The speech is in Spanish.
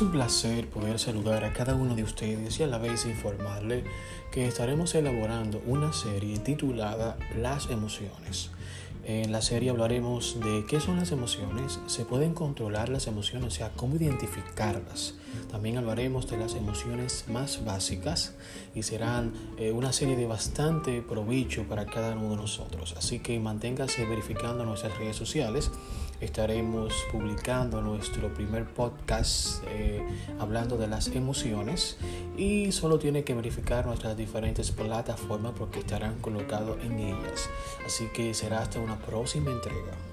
un placer poder saludar a cada uno de ustedes y a la vez informarle que estaremos elaborando una serie titulada Las emociones. En la serie hablaremos de qué son las emociones, se pueden controlar las emociones, o sea, cómo identificarlas. También hablaremos de las emociones más básicas y serán eh, una serie de bastante provecho para cada uno de nosotros. Así que manténgase verificando nuestras redes sociales. Estaremos publicando nuestro primer podcast eh, hablando de las emociones y solo tiene que verificar nuestras diferentes plataformas porque estarán colocados en ellas. Así que será hasta una próxima entrega.